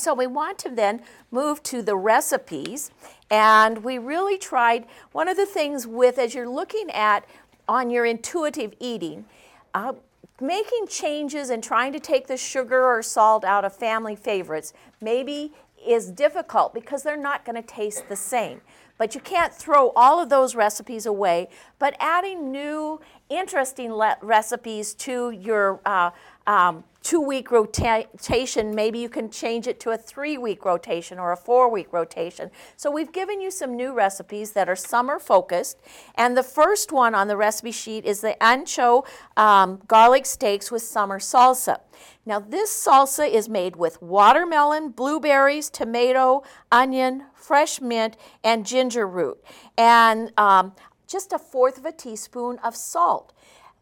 So we want to then move to the recipes. And we really tried one of the things with, as you're looking at on your intuitive eating, uh, making changes and trying to take the sugar or salt out of family favorites maybe is difficult because they're not going to taste the same. But you can't throw all of those recipes away, but adding new, interesting le- recipes to your uh, um, two week rotation, maybe you can change it to a three week rotation or a four week rotation. So we've given you some new recipes that are summer focused. And the first one on the recipe sheet is the ancho um, garlic steaks with summer salsa. Now, this salsa is made with watermelon, blueberries, tomato, onion, fresh mint, and ginger root, and um, just a fourth of a teaspoon of salt.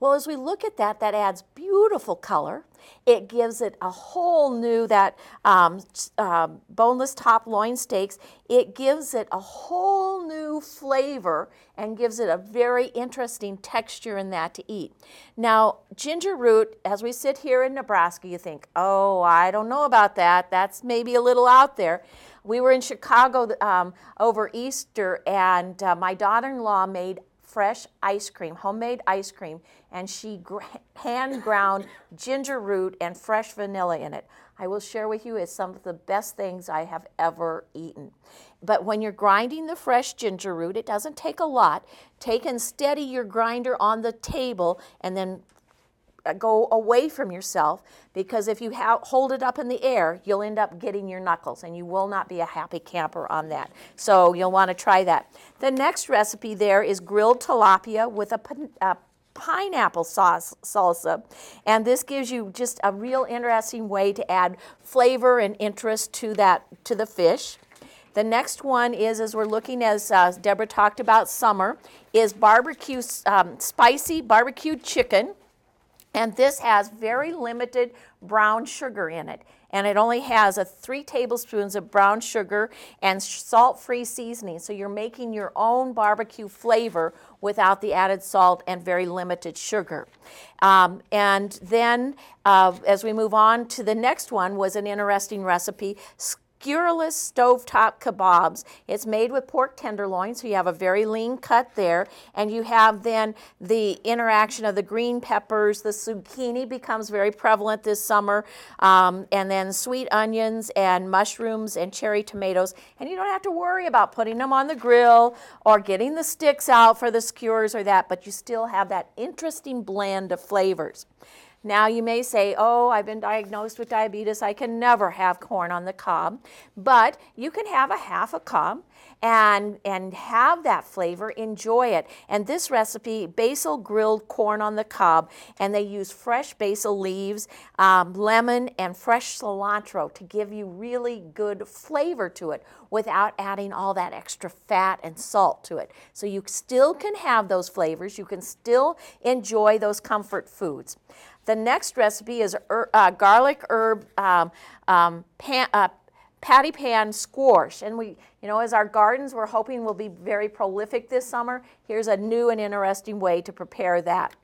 Well, as we look at that, that adds beautiful color. It gives it a whole new, that um, uh, boneless top loin steaks, it gives it a whole new flavor and gives it a very interesting texture in that to eat. Now, ginger root, as we sit here in Nebraska, you think, oh, I don't know about that. That's maybe a little out there. We were in Chicago um, over Easter, and uh, my daughter in law made fresh ice cream, homemade ice cream, and she hand ground ginger root and fresh vanilla in it. I will share with you it's some of the best things I have ever eaten. But when you're grinding the fresh ginger root, it doesn't take a lot. Take and steady your grinder on the table and then go away from yourself because if you ha- hold it up in the air, you'll end up getting your knuckles and you will not be a happy camper on that. So you'll want to try that. The next recipe there is grilled tilapia with a, pineapple sauce salsa and this gives you just a real interesting way to add flavor and interest to that to the fish the next one is, as we're looking, as uh, Deborah talked about summer, is barbecue, um, spicy barbecued chicken. And this has very limited brown sugar in it. And it only has a three tablespoons of brown sugar and salt-free seasoning. So you're making your own barbecue flavor without the added salt and very limited sugar. Um, and then uh, as we move on to the next one was an interesting recipe, skewerless stovetop kebabs. It's made with pork tenderloin, so you have a very lean cut there. And you have then the interaction of the green peppers. The zucchini becomes very prevalent this summer. Um, and then sweet onions and mushrooms and cherry tomatoes. And you don't have to worry about putting them on the grill or getting the sticks out for the skewers or that, but you still have that interesting blend of flavors. Now you may say, oh, I've been diagnosed with diabetes, I can never have corn on the cob. But you can have a half a cob and, and have that flavor, enjoy it. And this recipe, basil grilled corn on the cob, and they use fresh basil leaves, um, lemon, and fresh cilantro to give you really good flavor to it without adding all that extra fat and salt to it. So you still can have those flavors, you can still enjoy those comfort foods. The next recipe is er, uh, garlic herb um, um, pan, uh, patty pan squash. And we, you know, as our gardens we're hoping will be very prolific this summer, here's a new and interesting way to prepare that.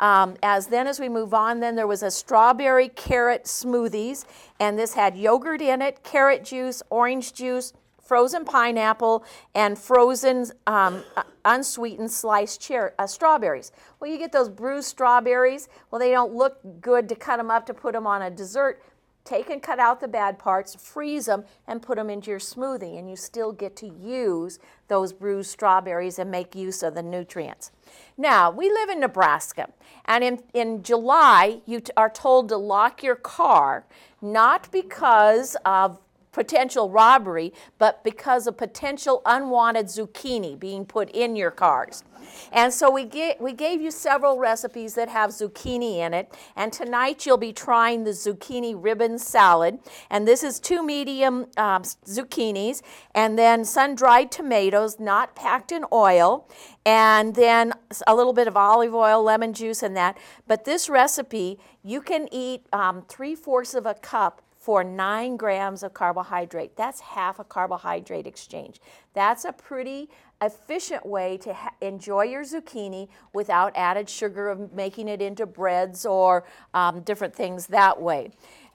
Um, as then as we move on, then there was a strawberry carrot smoothies, and this had yogurt in it, carrot juice, orange juice, frozen pineapple, and frozen um, unsweetened sliced uh, strawberries. Well, you get those bruised strawberries. Well, they don't look good to cut them up to put them on a dessert. Take and cut out the bad parts, freeze them, and put them into your smoothie, and you still get to use those bruised strawberries and make use of the nutrients. Now, we live in Nebraska, and in, in July, you t- are told to lock your car, not because of potential robbery, but because of potential unwanted zucchini being put in your cars. And so we, get, we gave you several recipes that have zucchini in it. And tonight you'll be trying the zucchini ribbon salad. And this is two medium um, zucchinis, and then sun dried tomatoes, not packed in oil, and then a little bit of olive oil, lemon juice, and that. But this recipe, you can eat um, three fourths of a cup for nine grams of carbohydrate. That's half a carbohydrate exchange. That's a pretty efficient way to ha- enjoy your zucchini without added sugar of making it into breads or um, different things that way.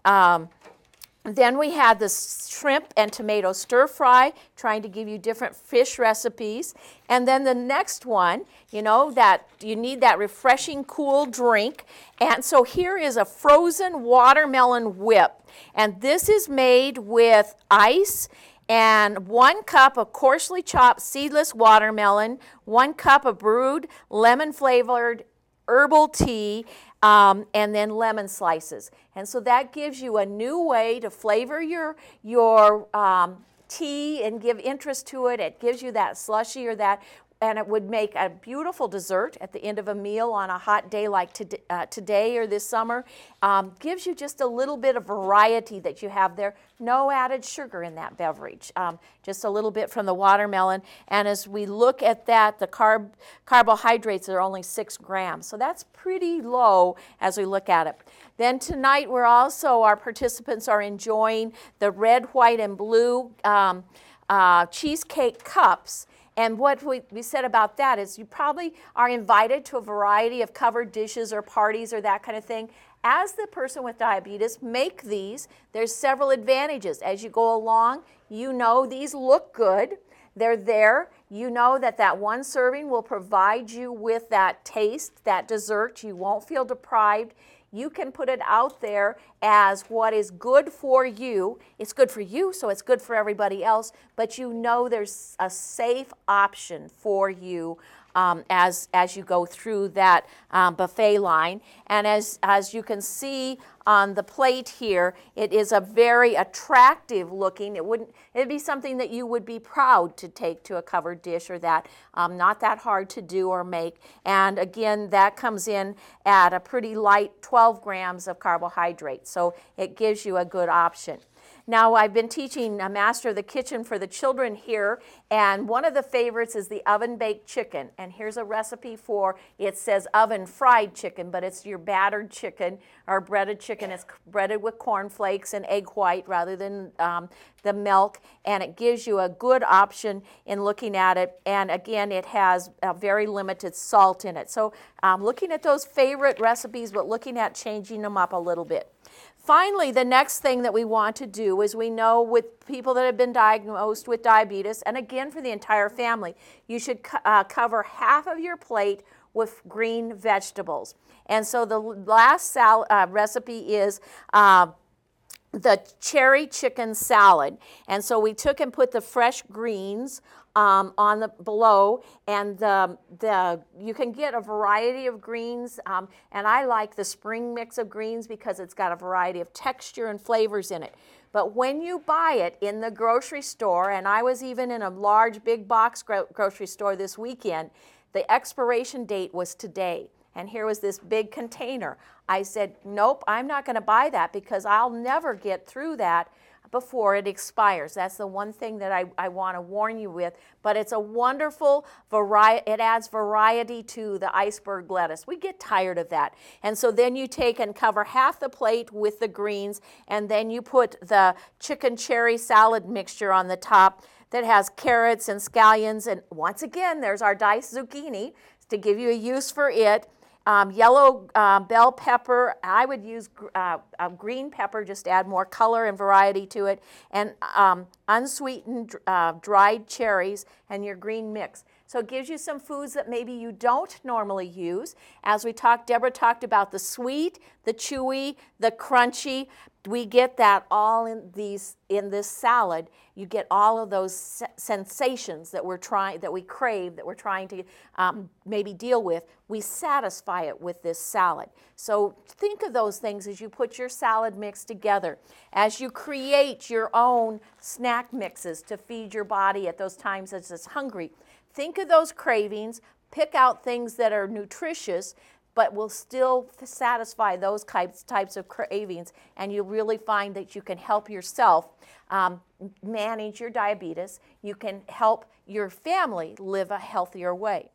Um, then we had the shrimp and tomato stir fry, trying to give you different fish recipes. And then the next one, you know, that you need that refreshing, cool drink. And so here is a frozen watermelon whip. And this is made with ice and one cup of coarsely chopped seedless watermelon, one cup of brewed lemon flavored herbal tea, um, and then lemon slices. And so that gives you a new way to flavor your, your um, tea and give interest to it. It gives you that slushy or that and it would make a beautiful dessert at the end of a meal on a hot day like to, uh, today or this summer. Um, gives you just a little bit of variety that you have there. No added sugar in that beverage, um, just a little bit from the watermelon. And as we look at that, the carb carbohydrates are only six grams, so that's pretty low as we look at it. Then tonight, we're also our participants are enjoying the red, white, and blue um, uh, cheesecake cups. And what we, we said about that is you probably are invited to a variety of covered dishes or parties or that kind of thing. As the person with diabetes, make these. There's several advantages. As you go along, you know these look good. They're there. You know that that one serving will provide you with that taste, that dessert. You won't feel deprived you can put it out there as what is good for you. It's good for you, so it's good for everybody else, but you know there's a safe option for you um, as, as you go through that um, buffet line. And as, as you can see on the plate here, it is a very attractive looking, it wouldn't, it'd be something that you would be proud to take to a covered dish or that, um, not that hard to do or make. And again, that comes in at a pretty light 12 grams of carbohydrate. So it gives you a good option. Now, I've been teaching a Master of the Kitchen for the children here, and one of the favorites is the oven baked chicken. And here's a recipe for it says oven fried chicken, but it's your battered chicken or breaded chicken. It's breaded with corn flakes and egg white rather than um, the milk, and it gives you a good option in looking at it. And again, it has a very limited salt in it. So, um, looking at those favorite recipes, but looking at changing them up a little bit. Finally, the next thing that we want to do is we know with people that have been diagnosed with diabetes, and again for the entire family, you should uh, cover half of your plate with green vegetables. And so the last sal- uh, recipe is uh, the cherry chicken salad. And so we took and put the fresh greens um, on the below, and the, the you can get a variety of greens. Um, and I like the spring mix of greens because it's got a variety of texture and flavors in it. But when you buy it in the grocery store, and I was even in a large big box gro- grocery store this weekend, the expiration date was today and here was this big container. I said, Nope, I'm not going to buy that because I'll never get through that before it expires. That's the one thing that I, I want to warn you with. But it's a wonderful variety, it adds variety to the iceberg lettuce. We get tired of that. And so then you take and cover half the plate with the greens, and then you put the chicken cherry salad mixture on the top that has carrots and scallions. And once again, there's our diced zucchini to give you a use for it. Um, yellow uh, bell pepper, I would use uh, green pepper, just add more color and variety to it, and um, unsweetened uh, dried cherries and your green mix. So it gives you some foods that maybe you don't normally use. As we talked, Deborah talked about the sweet, the chewy, the crunchy, we get that all in these in this salad. You get all of those sensations that we're trying that we crave that we're trying to um, maybe deal with. We satisfy it with this salad. So think of those things as you put your salad mix together. As you create your own snack mixes to feed your body at those times as it's hungry think of those cravings pick out things that are nutritious but will still satisfy those types, types of cravings. And you really find that you can help yourself um, manage your diabetes. You can help your family live a healthier way.